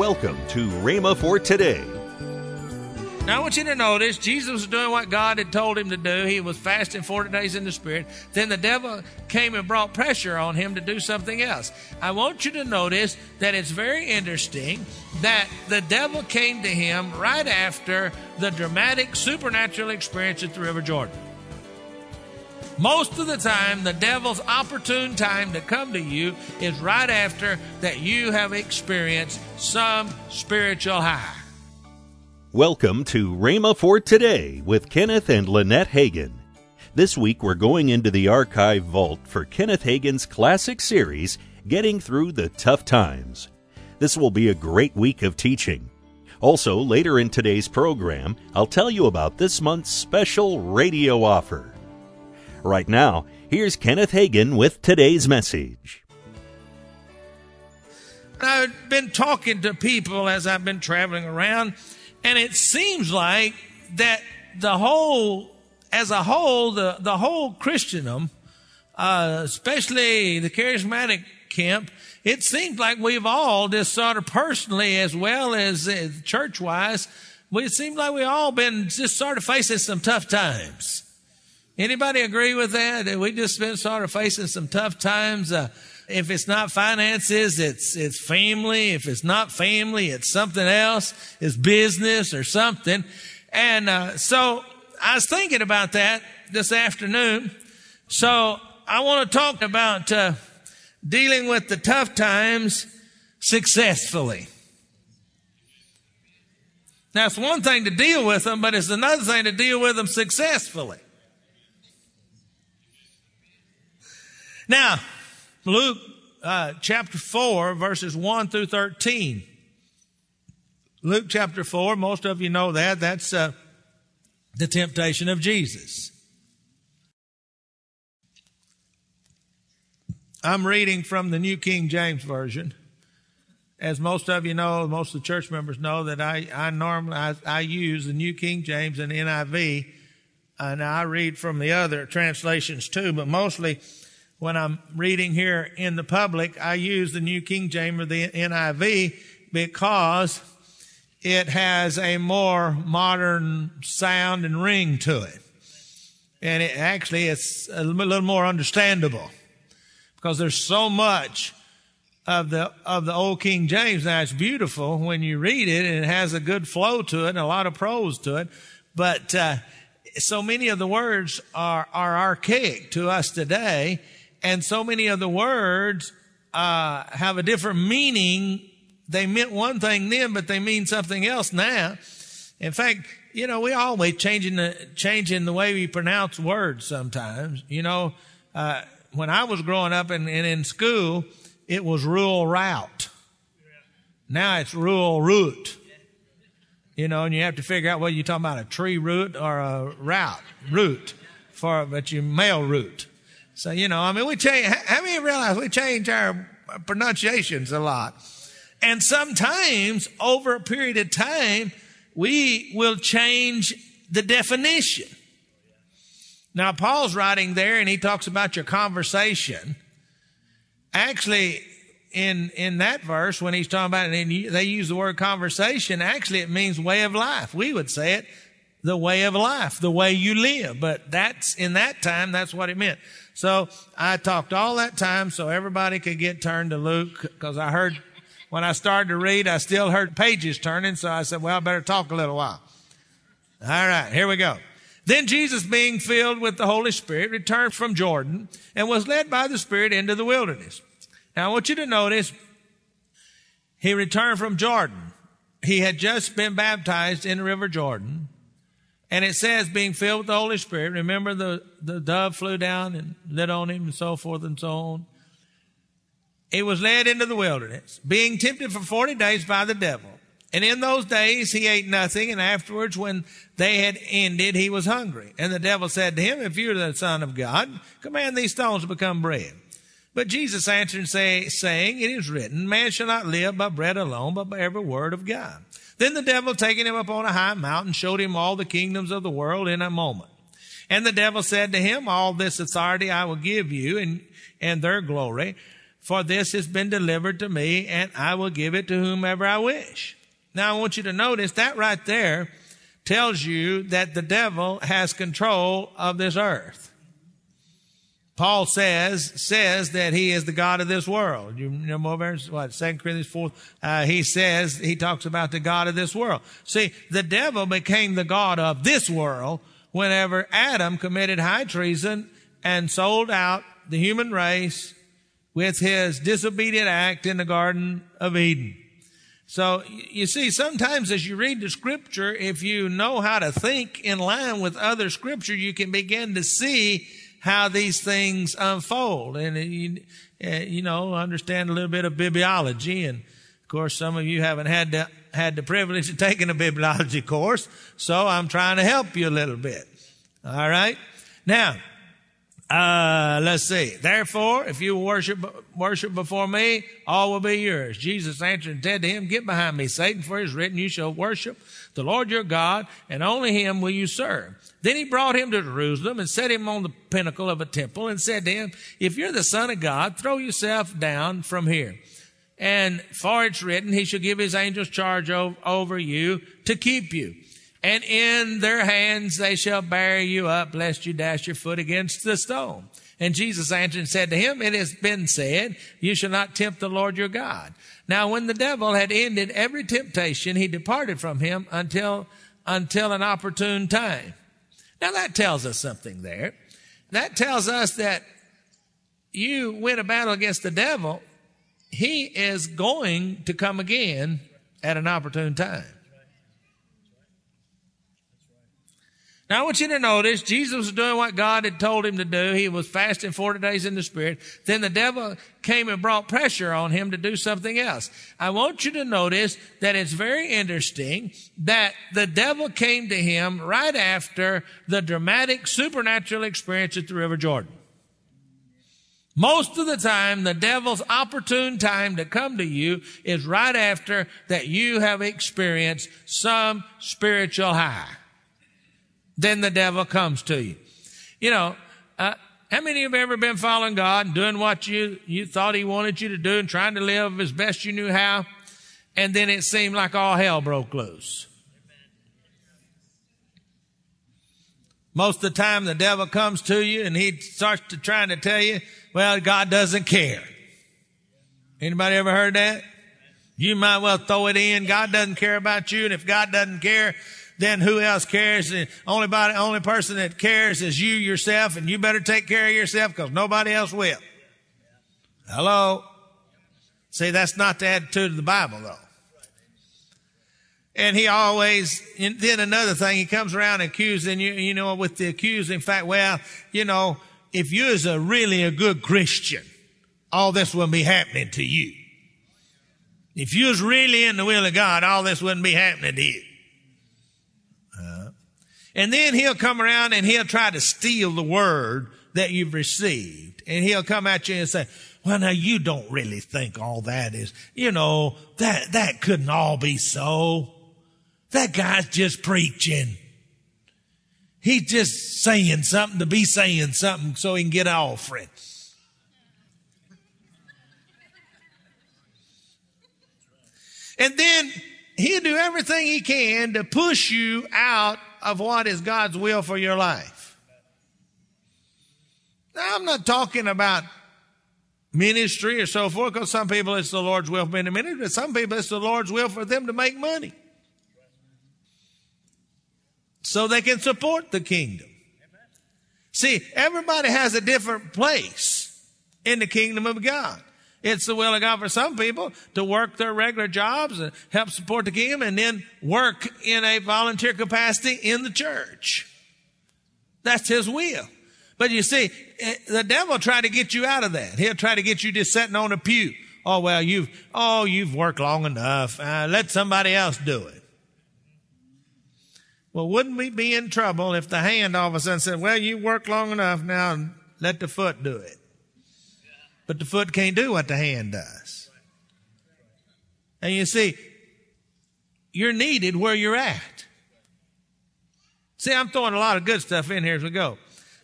Welcome to Rhema for today. Now, I want you to notice Jesus was doing what God had told him to do. He was fasting 40 days in the Spirit. Then the devil came and brought pressure on him to do something else. I want you to notice that it's very interesting that the devil came to him right after the dramatic supernatural experience at the River Jordan. Most of the time, the devil's opportune time to come to you is right after that you have experienced some spiritual high. Welcome to Rhema for Today with Kenneth and Lynette Hagin. This week we're going into the archive vault for Kenneth Hagin's classic series, Getting Through the Tough Times. This will be a great week of teaching. Also, later in today's program, I'll tell you about this month's special radio offer. Right now, here's Kenneth Hagin with today's message. I've been talking to people as I've been traveling around, and it seems like that the whole, as a whole, the, the whole Christendom, uh, especially the charismatic camp, it seems like we've all just sort of personally as well as uh, church wise, we it seems like we've all been just sort of facing some tough times. Anybody agree with that? We just been sort of facing some tough times. Uh, if it's not finances, it's it's family. If it's not family, it's something else. It's business or something. And uh, so I was thinking about that this afternoon. So I want to talk about uh, dealing with the tough times successfully. Now it's one thing to deal with them, but it's another thing to deal with them successfully. Now, Luke uh, chapter 4, verses 1 through 13. Luke chapter 4, most of you know that. That's uh, the temptation of Jesus. I'm reading from the New King James Version. As most of you know, most of the church members know that I, I normally, I, I use the New King James and NIV. And I read from the other translations too, but mostly when I'm reading here in the public, I use the New King James or the NIV because it has a more modern sound and ring to it. And it actually it's a little more understandable because there's so much of the of the old King James. Now it's beautiful when you read it, and it has a good flow to it and a lot of prose to it. But uh, so many of the words are are archaic to us today, and so many of the words uh, have a different meaning. They meant one thing then, but they mean something else now. In fact, you know, we always changing the changing the way we pronounce words. Sometimes, you know, uh, when I was growing up and, and in school, it was rural route. Now it's rural root. You know, and you have to figure out whether you're talking about a tree root or a route root for, but you mail route. So, you know, I mean, we change, how many realize we change our pronunciations a lot? And sometimes over a period of time, we will change the definition. Now, Paul's writing there and he talks about your conversation. Actually, in, in that verse, when he's talking about it, and they use the word conversation, actually it means way of life. We would say it, the way of life, the way you live. But that's, in that time, that's what it meant. So I talked all that time so everybody could get turned to Luke because I heard when I started to read, I still heard pages turning. So I said, well, I better talk a little while. All right, here we go. Then Jesus, being filled with the Holy Spirit, returned from Jordan and was led by the Spirit into the wilderness. Now I want you to notice he returned from Jordan. He had just been baptized in the River Jordan. And it says being filled with the Holy Spirit. Remember the, the dove flew down and lit on him and so forth and so on. He was led into the wilderness, being tempted for 40 days by the devil. And in those days he ate nothing, and afterwards when they had ended, he was hungry. And the devil said to him, If you're the Son of God, command these stones to become bread. But Jesus answered and say, saying, It is written, Man shall not live by bread alone, but by every word of God. Then the devil, taking him up on a high mountain, showed him all the kingdoms of the world in a moment. And the devil said to him, All this authority I will give you and, and their glory. for this has been delivered to me, and I will give it to whomever I wish. Now, I want you to notice that right there tells you that the devil has control of this earth. Paul says says that he is the God of this world. You more verse what Second Corinthians four. Uh, he says he talks about the God of this world. See, the devil became the God of this world whenever Adam committed high treason and sold out the human race with his disobedient act in the Garden of Eden. So you see, sometimes as you read the scripture, if you know how to think in line with other scripture, you can begin to see how these things unfold. And you, uh, you know understand a little bit of bibliology. And of course some of you haven't had the, had the privilege of taking a bibliology course so i'm trying to help you a little bit. All right? Now uh, let's see. Therefore, if you worship, worship before me, all will be yours. Jesus answered and said to him, Get behind me, Satan, for it is written, You shall worship the Lord your God, and only him will you serve. Then he brought him to Jerusalem and set him on the pinnacle of a temple and said to him, If you're the Son of God, throw yourself down from here. And for it's written, He shall give His angels charge over you to keep you and in their hands they shall bear you up, lest you dash your foot against the stone. And Jesus answered and said to him, It has been said, You shall not tempt the Lord your God. Now, when the devil had ended every temptation, he departed from him until, until an opportune time. Now, that tells us something there. That tells us that you win a battle against the devil, he is going to come again at an opportune time. Now I want you to notice Jesus was doing what God had told him to do. He was fasting 40 days in the Spirit. Then the devil came and brought pressure on him to do something else. I want you to notice that it's very interesting that the devil came to him right after the dramatic supernatural experience at the River Jordan. Most of the time, the devil's opportune time to come to you is right after that you have experienced some spiritual high then the devil comes to you. You know, uh, how many of you have ever been following God and doing what you, you thought He wanted you to do and trying to live as best you knew how? And then it seemed like all hell broke loose. Most of the time the devil comes to you and he starts to trying to tell you, well, God doesn't care. Anybody ever heard that? You might well throw it in. God doesn't care about you. And if God doesn't care, then who else cares? The only body, only person that cares is you yourself, and you better take care of yourself because nobody else will. Hello. See, that's not the attitude of the Bible, though. And he always, and then another thing, he comes around accusing you, you know, with the accusing fact, well, you know, if you is a really a good Christian, all this wouldn't be happening to you. If you was really in the will of God, all this wouldn't be happening to you. And then he'll come around and he'll try to steal the word that you've received. And he'll come at you and say, well, now you don't really think all that is, you know, that, that couldn't all be so. That guy's just preaching. He's just saying something to be saying something so he can get an offering. And then he'll do everything he can to push you out of what is God's will for your life. Now, I'm not talking about ministry or so forth, because some people it's the Lord's will for them to ministry, but some people it's the Lord's will for them to make money. So they can support the kingdom. See, everybody has a different place in the kingdom of God. It's the will of God for some people to work their regular jobs and help support the kingdom and then work in a volunteer capacity in the church. That's his will. But you see, eh, the devil try to get you out of that. He'll try to get you just sitting on a pew. Oh, well, you've, oh, you've worked long enough. Uh, let somebody else do it. Well, wouldn't we be in trouble if the hand all of a sudden said, well, you worked long enough now, let the foot do it? But the foot can't do what the hand does. And you see, you're needed where you're at. See, I'm throwing a lot of good stuff in here as we go.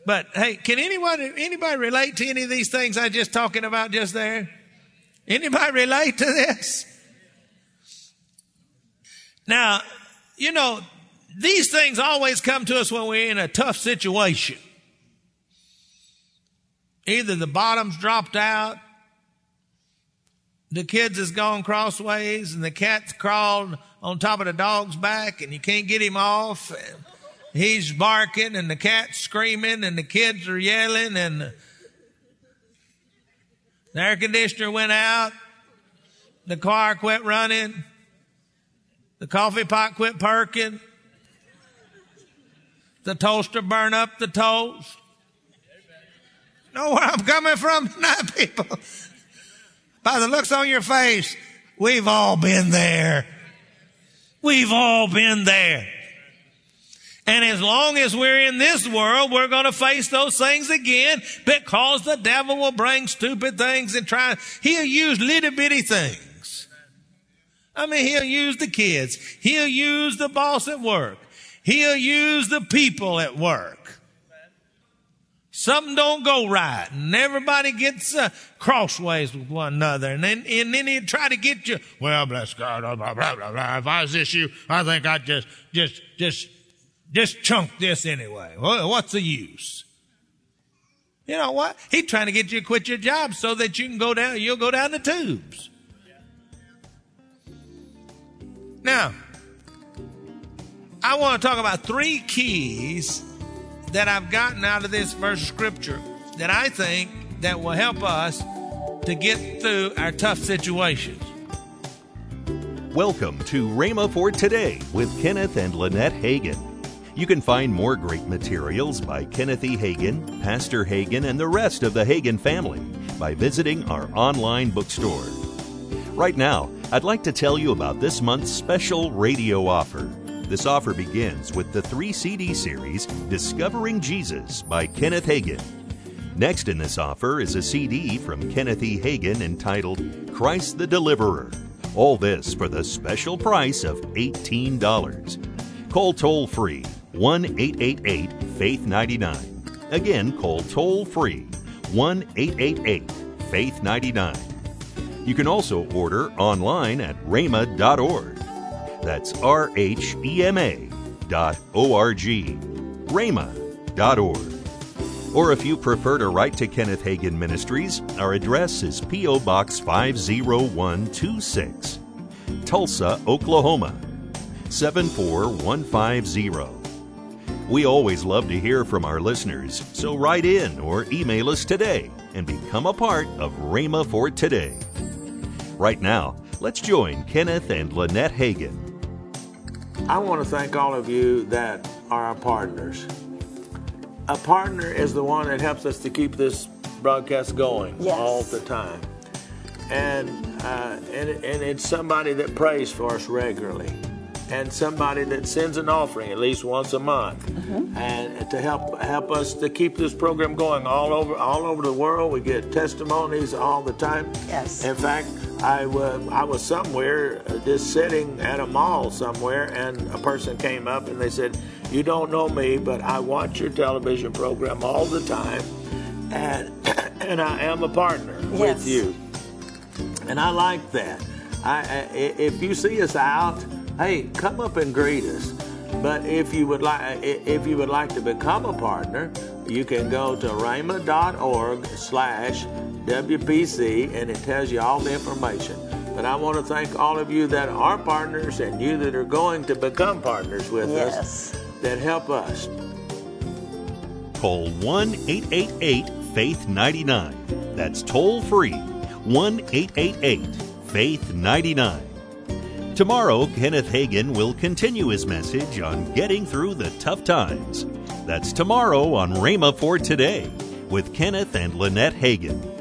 But hey, can anyone, anybody relate to any of these things I just talking about just there? Anybody relate to this? Now, you know, these things always come to us when we're in a tough situation. Either the bottom's dropped out, the kids has gone crossways, and the cat's crawled on top of the dog's back, and you can't get him off. He's barking, and the cat's screaming, and the kids are yelling, and the air conditioner went out, the car quit running, the coffee pot quit perking, the toaster burned up the toast. Know where I'm coming from tonight, people? By the looks on your face, we've all been there. We've all been there. And as long as we're in this world, we're going to face those things again because the devil will bring stupid things and try. He'll use little bitty things. I mean, he'll use the kids. He'll use the boss at work. He'll use the people at work. Something don't go right, and everybody gets uh, crossways with one another, and then and then he'll try to get you. Well, bless God, blah, blah, blah, blah. If I was this you, I think I'd just just just just chunk this anyway. What's the use? You know what? He's trying to get you to quit your job so that you can go down. You'll go down the tubes. Now, I want to talk about three keys that I've gotten out of this verse of scripture that I think that will help us to get through our tough situations. Welcome to Rhema for Today with Kenneth and Lynette Hagin. You can find more great materials by Kenneth E. Hagin, Pastor Hagin, and the rest of the Hagin family by visiting our online bookstore. Right now, I'd like to tell you about this month's special radio offer. This offer begins with the three CD series Discovering Jesus by Kenneth Hagin. Next in this offer is a CD from Kenneth E. Hagin entitled Christ the Deliverer. All this for the special price of $18. Call toll free 1 888 Faith 99. Again, call toll free 1 888 Faith 99. You can also order online at rhema.org. That's R H E M A dot O R G, rhema dot org. Or if you prefer to write to Kenneth Hagin Ministries, our address is P.O. Box 50126, Tulsa, Oklahoma 74150. We always love to hear from our listeners, so write in or email us today and become a part of Rhema for Today. Right now, let's join Kenneth and Lynette Hagin. I want to thank all of you that are our partners. A partner is the one that helps us to keep this broadcast going Yes. all the time. And, uh, and, and it's somebody that prays for us regularly and somebody that sends an offering at least once a month and to help help us to keep this program going all over all over the world we get testimonies all the time Yes. in fact I wa- I was somewhere uh, just sitting at a mall somewhere and a person came up and they said you don't know me but I watch your television program all the time and and I am a partner Yes. with you and I like that. I, I, if you see us out, hey, come up and greet us. But if you would like, if you would like to become a partner, you can go to rhema.org slash WPC and it tells you all the information. But I want to thank all of you that are partners and you that are going to become partners with us that help us. Call 1 888 Faith 99. That's toll free 1 888 Faith 99. Tomorrow, Kenneth Hagin will continue his message on getting through the tough times. That's tomorrow on Rhema for Today with Kenneth and Lynette Hagin.